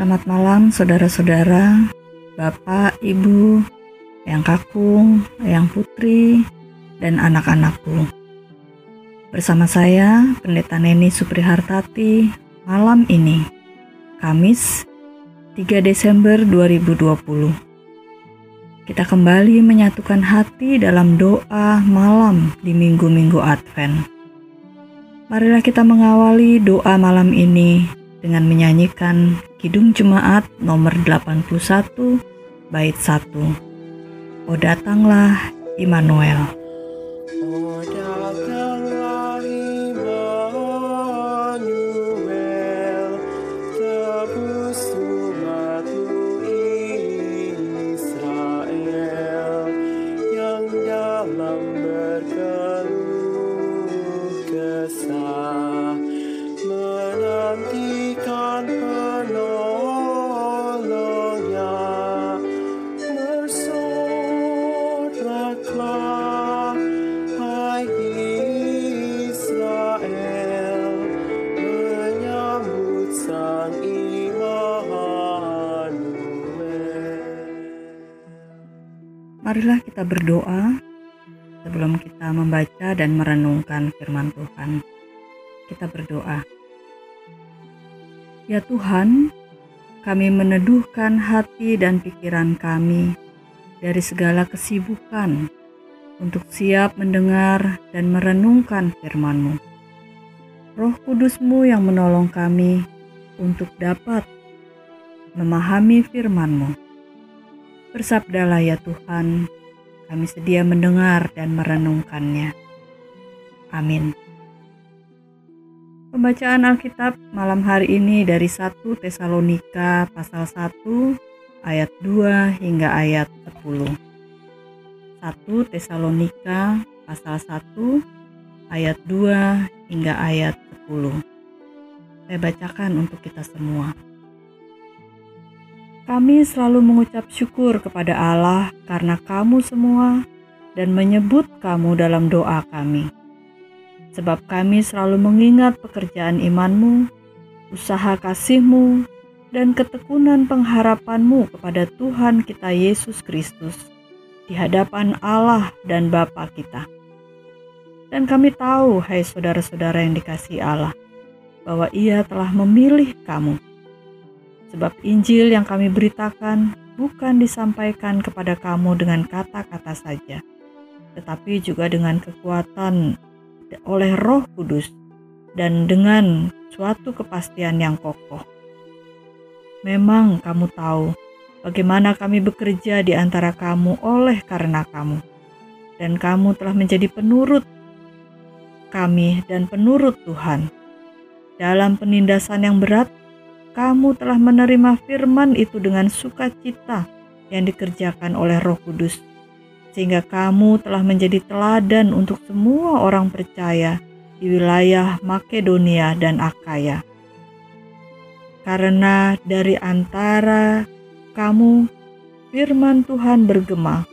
Selamat malam saudara-saudara, Bapak, Ibu, Yang Kakung, Yang Putri, dan anak-anakku. Bersama saya, Pendeta Neni Suprihartati, malam ini, Kamis 3 Desember 2020. Kita kembali menyatukan hati dalam doa malam di minggu-minggu Advent. Marilah kita mengawali doa malam ini dengan menyanyikan Kidung Jemaat nomor 81 bait 1. Oh datanglah Immanuel. Marilah kita berdoa sebelum kita membaca dan merenungkan firman Tuhan. Kita berdoa. Ya Tuhan, kami meneduhkan hati dan pikiran kami dari segala kesibukan untuk siap mendengar dan merenungkan firman-Mu. Roh Kudus-Mu yang menolong kami untuk dapat memahami firman-Mu. Bersabdalah ya Tuhan, kami sedia mendengar dan merenungkannya. Amin. Pembacaan Alkitab malam hari ini dari 1 Tesalonika pasal 1 ayat 2 hingga ayat 10. 1 Tesalonika pasal 1 ayat 2 hingga ayat 10. Saya bacakan untuk kita semua. Kami selalu mengucap syukur kepada Allah karena kamu semua dan menyebut kamu dalam doa kami. Sebab kami selalu mengingat pekerjaan imanmu, usaha kasihmu, dan ketekunan pengharapanmu kepada Tuhan kita Yesus Kristus di hadapan Allah dan Bapa kita. Dan kami tahu, hai saudara-saudara yang dikasihi Allah, bahwa Ia telah memilih kamu Sebab Injil yang kami beritakan bukan disampaikan kepada kamu dengan kata-kata saja, tetapi juga dengan kekuatan oleh Roh Kudus dan dengan suatu kepastian yang kokoh. Memang kamu tahu bagaimana kami bekerja di antara kamu oleh karena kamu, dan kamu telah menjadi penurut kami dan penurut Tuhan. Dalam penindasan yang berat, kamu telah menerima firman itu dengan sukacita yang dikerjakan oleh Roh Kudus, sehingga kamu telah menjadi teladan untuk semua orang percaya di wilayah Makedonia dan Akaya. Karena dari antara kamu, firman Tuhan bergema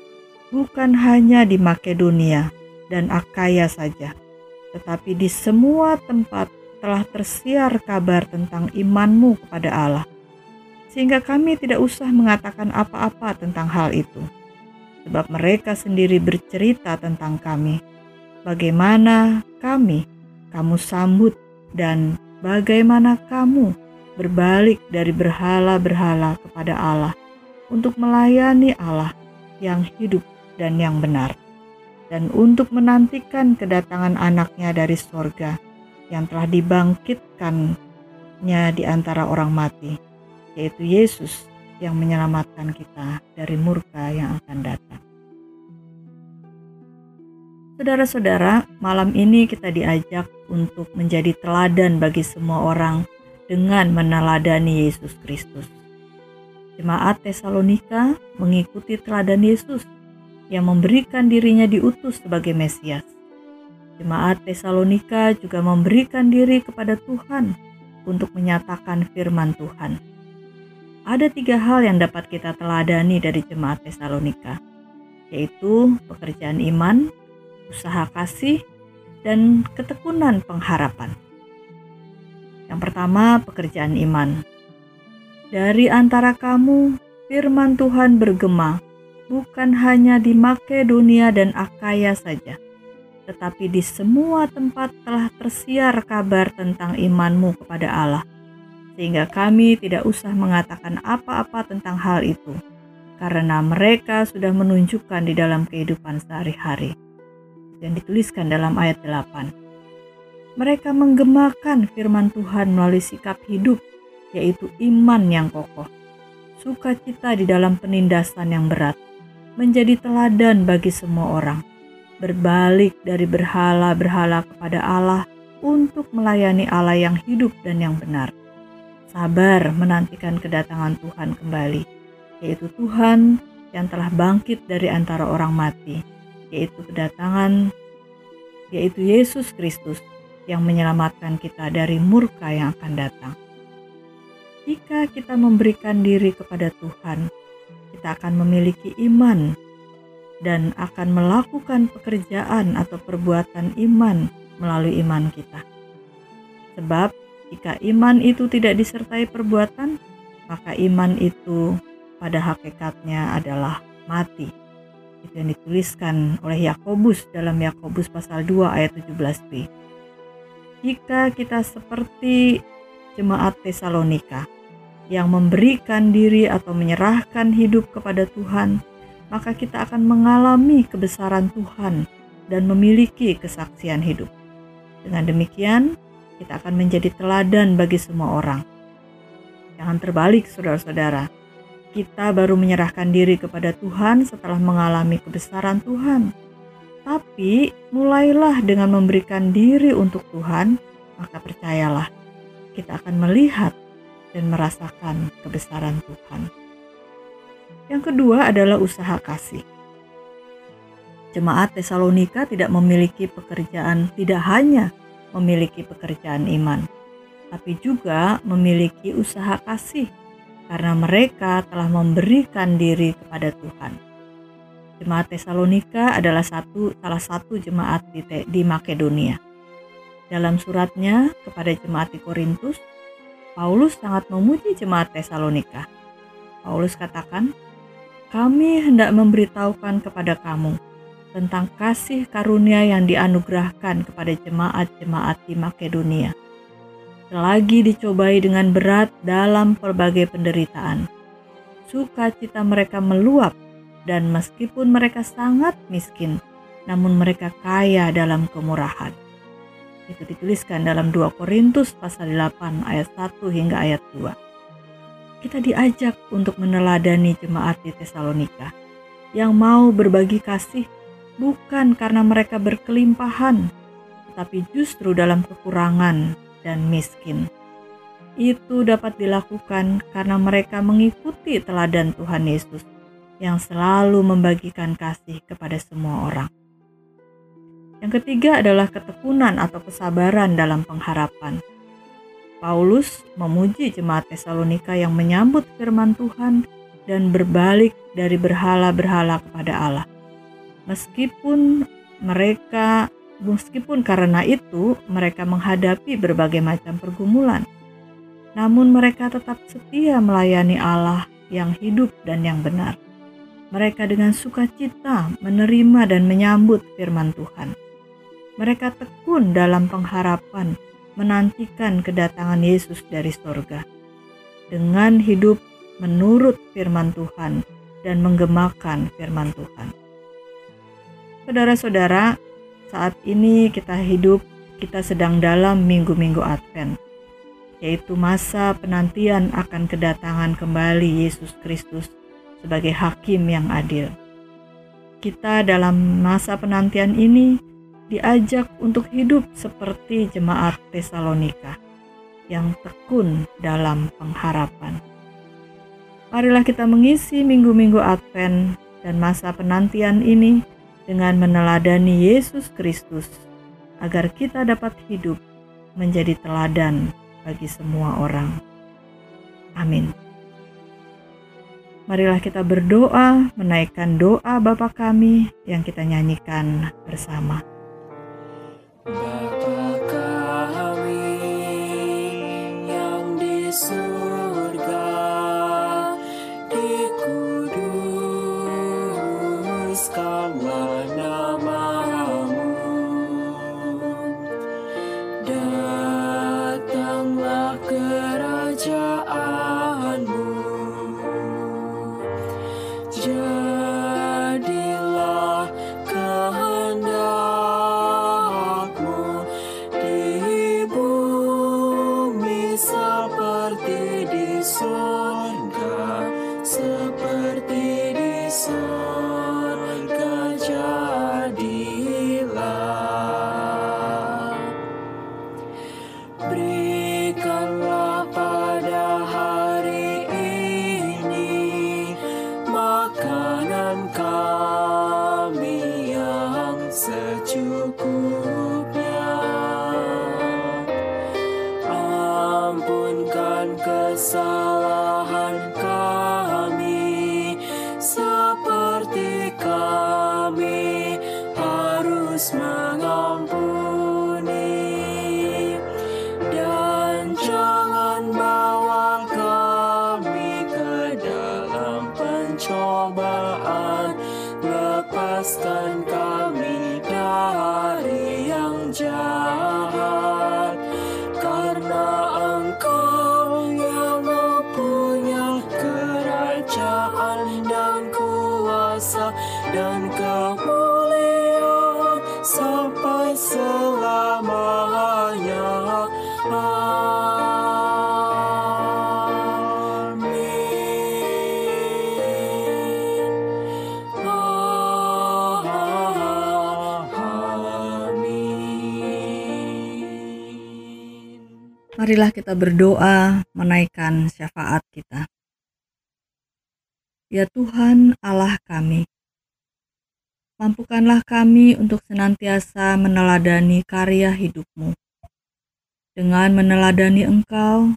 bukan hanya di Makedonia dan Akaya saja, tetapi di semua tempat telah tersiar kabar tentang imanmu kepada Allah, sehingga kami tidak usah mengatakan apa-apa tentang hal itu, sebab mereka sendiri bercerita tentang kami, bagaimana kami kamu sambut, dan bagaimana kamu berbalik dari berhala-berhala kepada Allah untuk melayani Allah yang hidup dan yang benar, dan untuk menantikan kedatangan anaknya dari sorga yang telah dibangkitkannya di antara orang mati, yaitu Yesus yang menyelamatkan kita dari murka yang akan datang. Saudara-saudara, malam ini kita diajak untuk menjadi teladan bagi semua orang dengan meneladani Yesus Kristus. Jemaat Tesalonika mengikuti teladan Yesus yang memberikan dirinya diutus sebagai Mesias. Jemaat Tesalonika juga memberikan diri kepada Tuhan untuk menyatakan firman Tuhan. Ada tiga hal yang dapat kita teladani dari jemaat Tesalonika, yaitu pekerjaan iman, usaha kasih, dan ketekunan pengharapan. Yang pertama, pekerjaan iman. Dari antara kamu, firman Tuhan bergema, bukan hanya di Makedonia dan Akaya saja, tetapi di semua tempat telah tersiar kabar tentang imanmu kepada Allah, sehingga kami tidak usah mengatakan apa-apa tentang hal itu, karena mereka sudah menunjukkan di dalam kehidupan sehari-hari. Dan dituliskan dalam ayat 8. Mereka menggemakan firman Tuhan melalui sikap hidup yaitu iman yang kokoh. Sukacita di dalam penindasan yang berat menjadi teladan bagi semua orang. Berbalik dari berhala-berhala kepada Allah untuk melayani Allah yang hidup dan yang benar. Sabar menantikan kedatangan Tuhan kembali, yaitu Tuhan yang telah bangkit dari antara orang mati, yaitu kedatangan yaitu Yesus Kristus yang menyelamatkan kita dari murka yang akan datang. Jika kita memberikan diri kepada Tuhan, kita akan memiliki iman dan akan melakukan pekerjaan atau perbuatan iman melalui iman kita. Sebab, jika iman itu tidak disertai perbuatan, maka iman itu pada hakikatnya adalah mati. Itu yang dituliskan oleh Yakobus dalam Yakobus pasal 2 ayat 17b. Jika kita seperti jemaat Tesalonika, yang memberikan diri atau menyerahkan hidup kepada Tuhan, maka kita akan mengalami kebesaran Tuhan dan memiliki kesaksian hidup. Dengan demikian, kita akan menjadi teladan bagi semua orang. Jangan terbalik, saudara-saudara. Kita baru menyerahkan diri kepada Tuhan setelah mengalami kebesaran Tuhan. Tapi mulailah dengan memberikan diri untuk Tuhan, maka percayalah, kita akan melihat dan merasakan kebesaran Tuhan. Yang kedua adalah usaha kasih. Jemaat Tesalonika tidak memiliki pekerjaan, tidak hanya memiliki pekerjaan iman, tapi juga memiliki usaha kasih karena mereka telah memberikan diri kepada Tuhan. Jemaat Tesalonika adalah satu salah satu jemaat di, di Makedonia. Dalam suratnya kepada jemaat di Korintus, Paulus sangat memuji jemaat Tesalonika. Paulus katakan, "Kami hendak memberitahukan kepada kamu tentang kasih karunia yang dianugerahkan kepada jemaat-jemaat di Makedonia. Selagi dicobai dengan berat dalam berbagai penderitaan, sukacita mereka meluap dan meskipun mereka sangat miskin, namun mereka kaya dalam kemurahan." Itu dituliskan dalam 2 Korintus pasal 8 ayat 1 hingga ayat 2. Kita diajak untuk meneladani jemaat di Tesalonika yang mau berbagi kasih bukan karena mereka berkelimpahan, tetapi justru dalam kekurangan dan miskin. Itu dapat dilakukan karena mereka mengikuti teladan Tuhan Yesus yang selalu membagikan kasih kepada semua orang. Yang ketiga adalah ketekunan atau kesabaran dalam pengharapan. Paulus memuji jemaat Tesalonika yang menyambut firman Tuhan dan berbalik dari berhala-berhala kepada Allah. Meskipun mereka meskipun karena itu mereka menghadapi berbagai macam pergumulan, namun mereka tetap setia melayani Allah yang hidup dan yang benar. Mereka dengan sukacita menerima dan menyambut firman Tuhan mereka tekun dalam pengharapan menantikan kedatangan Yesus dari sorga. Dengan hidup menurut firman Tuhan dan menggemakan firman Tuhan. Saudara-saudara, saat ini kita hidup, kita sedang dalam minggu-minggu Advent, yaitu masa penantian akan kedatangan kembali Yesus Kristus sebagai hakim yang adil. Kita dalam masa penantian ini diajak untuk hidup seperti jemaat Tesalonika yang tekun dalam pengharapan. Marilah kita mengisi minggu-minggu Advent dan masa penantian ini dengan meneladani Yesus Kristus agar kita dapat hidup menjadi teladan bagi semua orang. Amin. Marilah kita berdoa menaikkan doa Bapa kami yang kita nyanyikan bersama. Bapa kami yang di surga sudah cukup dan kemuliaan sampai selamanya. Marilah kita berdoa menaikkan syafaat kita. Ya Tuhan Allah kami, mampukanlah kami untuk senantiasa meneladani karya hidupmu. Dengan meneladani Engkau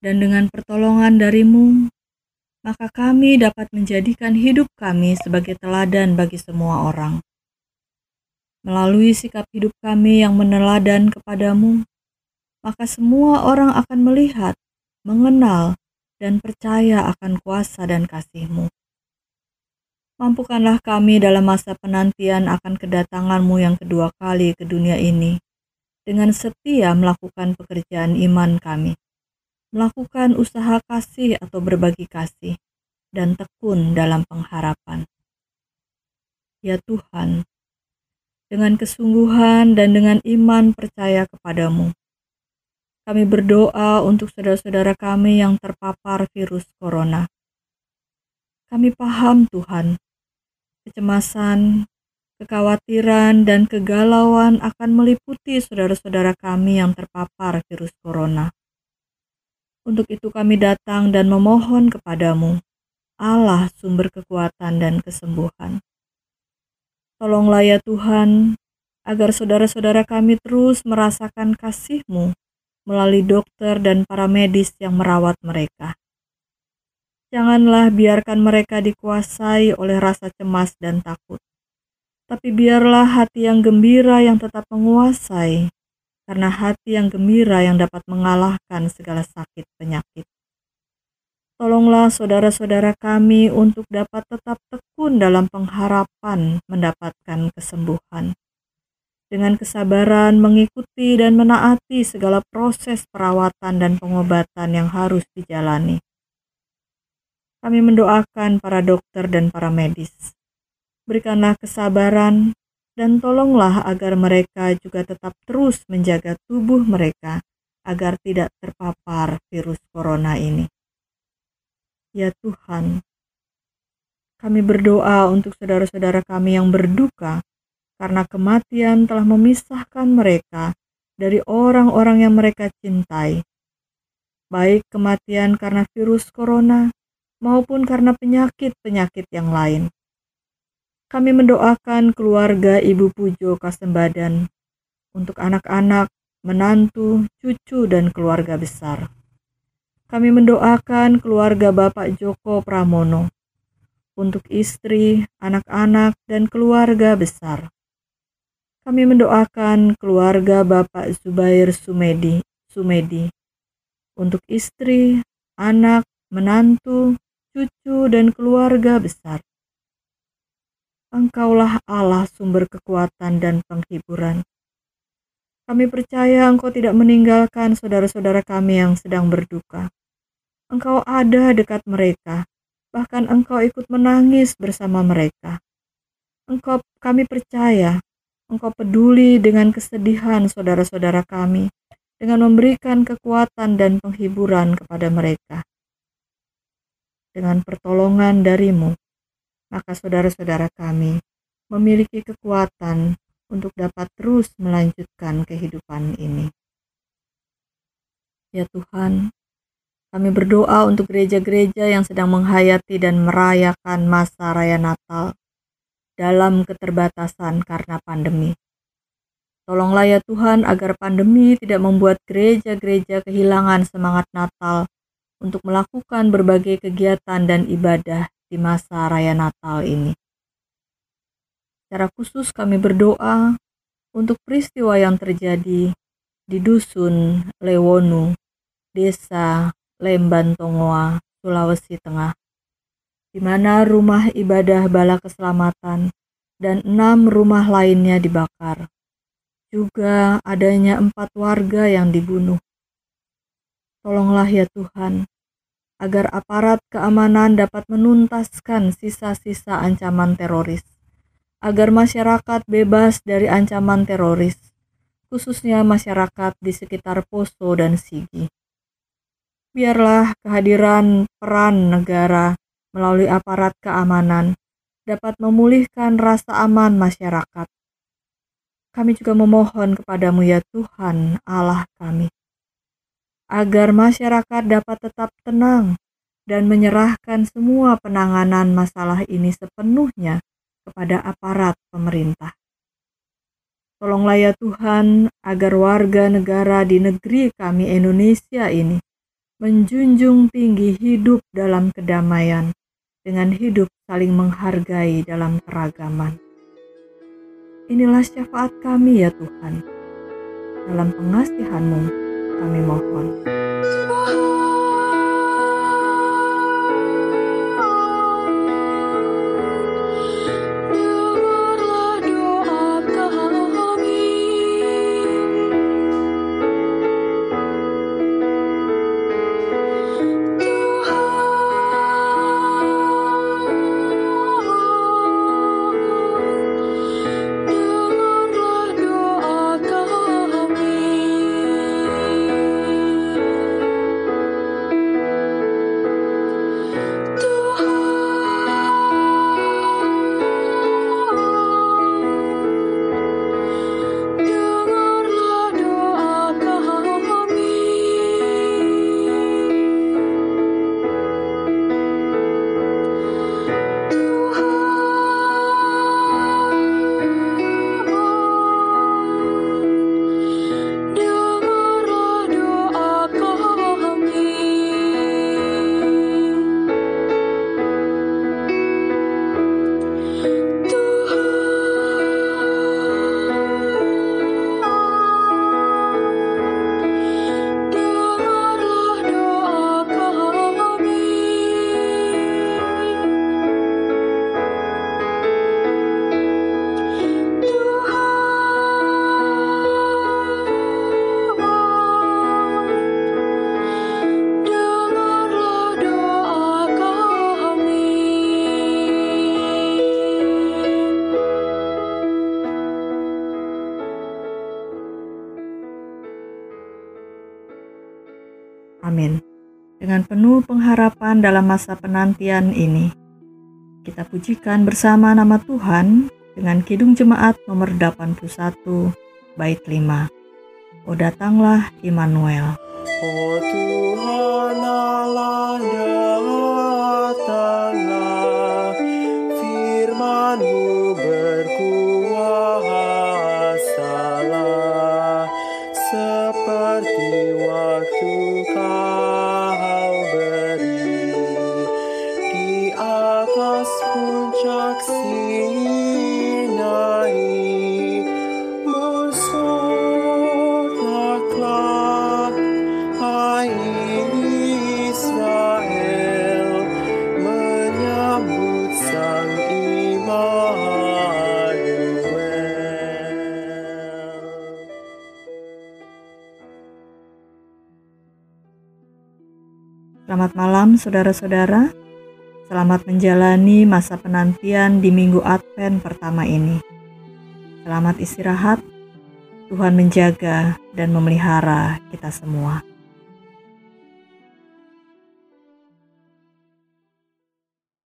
dan dengan pertolongan darimu, maka kami dapat menjadikan hidup kami sebagai teladan bagi semua orang. Melalui sikap hidup kami yang meneladan kepadamu, maka semua orang akan melihat, mengenal, dan percaya akan kuasa dan kasih-Mu. Mampukanlah kami dalam masa penantian akan kedatangan-Mu yang kedua kali ke dunia ini, dengan setia melakukan pekerjaan iman kami, melakukan usaha kasih atau berbagi kasih, dan tekun dalam pengharapan. Ya Tuhan, dengan kesungguhan dan dengan iman percaya kepadamu, kami berdoa untuk saudara-saudara kami yang terpapar virus corona. Kami paham Tuhan, kecemasan, kekhawatiran, dan kegalauan akan meliputi saudara-saudara kami yang terpapar virus corona. Untuk itu kami datang dan memohon kepadamu, Allah sumber kekuatan dan kesembuhan. Tolonglah ya Tuhan, agar saudara-saudara kami terus merasakan kasih-Mu melalui dokter dan para medis yang merawat mereka. Janganlah biarkan mereka dikuasai oleh rasa cemas dan takut, tapi biarlah hati yang gembira yang tetap menguasai, karena hati yang gembira yang dapat mengalahkan segala sakit penyakit. Tolonglah saudara-saudara kami untuk dapat tetap tekun dalam pengharapan mendapatkan kesembuhan dengan kesabaran mengikuti dan menaati segala proses perawatan dan pengobatan yang harus dijalani. Kami mendoakan para dokter dan para medis. Berikanlah kesabaran dan tolonglah agar mereka juga tetap terus menjaga tubuh mereka agar tidak terpapar virus corona ini. Ya Tuhan, kami berdoa untuk saudara-saudara kami yang berduka karena kematian telah memisahkan mereka dari orang-orang yang mereka cintai, baik kematian karena virus corona maupun karena penyakit-penyakit yang lain. Kami mendoakan keluarga Ibu Pujo Kasembadan untuk anak-anak, menantu, cucu, dan keluarga besar. Kami mendoakan keluarga Bapak Joko Pramono untuk istri, anak-anak, dan keluarga besar. Kami mendoakan keluarga Bapak Zubair Sumedi, Sumedi untuk istri, anak, menantu, cucu, dan keluarga besar. Engkaulah Allah sumber kekuatan dan penghiburan. Kami percaya Engkau tidak meninggalkan saudara-saudara kami yang sedang berduka. Engkau ada dekat mereka, bahkan Engkau ikut menangis bersama mereka. Engkau kami percaya Engkau peduli dengan kesedihan saudara-saudara kami dengan memberikan kekuatan dan penghiburan kepada mereka. Dengan pertolongan darimu, maka saudara-saudara kami memiliki kekuatan untuk dapat terus melanjutkan kehidupan ini. Ya Tuhan, kami berdoa untuk gereja-gereja yang sedang menghayati dan merayakan masa raya Natal dalam keterbatasan karena pandemi. Tolonglah ya Tuhan agar pandemi tidak membuat gereja-gereja kehilangan semangat Natal untuk melakukan berbagai kegiatan dan ibadah di masa raya Natal ini. Secara khusus kami berdoa untuk peristiwa yang terjadi di Dusun Lewonu, Desa Lemban Tongoa, Sulawesi Tengah di mana rumah ibadah bala keselamatan dan enam rumah lainnya dibakar. Juga adanya empat warga yang dibunuh. Tolonglah ya Tuhan, agar aparat keamanan dapat menuntaskan sisa-sisa ancaman teroris, agar masyarakat bebas dari ancaman teroris, khususnya masyarakat di sekitar Poso dan Sigi. Biarlah kehadiran peran negara melalui aparat keamanan dapat memulihkan rasa aman masyarakat. Kami juga memohon kepadamu ya Tuhan Allah kami. Agar masyarakat dapat tetap tenang dan menyerahkan semua penanganan masalah ini sepenuhnya kepada aparat pemerintah. Tolonglah ya Tuhan agar warga negara di negeri kami Indonesia ini menjunjung tinggi hidup dalam kedamaian dengan hidup saling menghargai dalam keragaman. Inilah syafaat kami ya Tuhan. Dalam pengasihan-Mu kami mohon. Penuh pengharapan dalam masa penantian ini, kita pujikan bersama nama Tuhan dengan Kidung Jemaat nomor 81, bait 5. O datanglah Immanuel. Oh saudara-saudara. Selamat menjalani masa penantian di minggu Advent pertama ini. Selamat istirahat. Tuhan menjaga dan memelihara kita semua.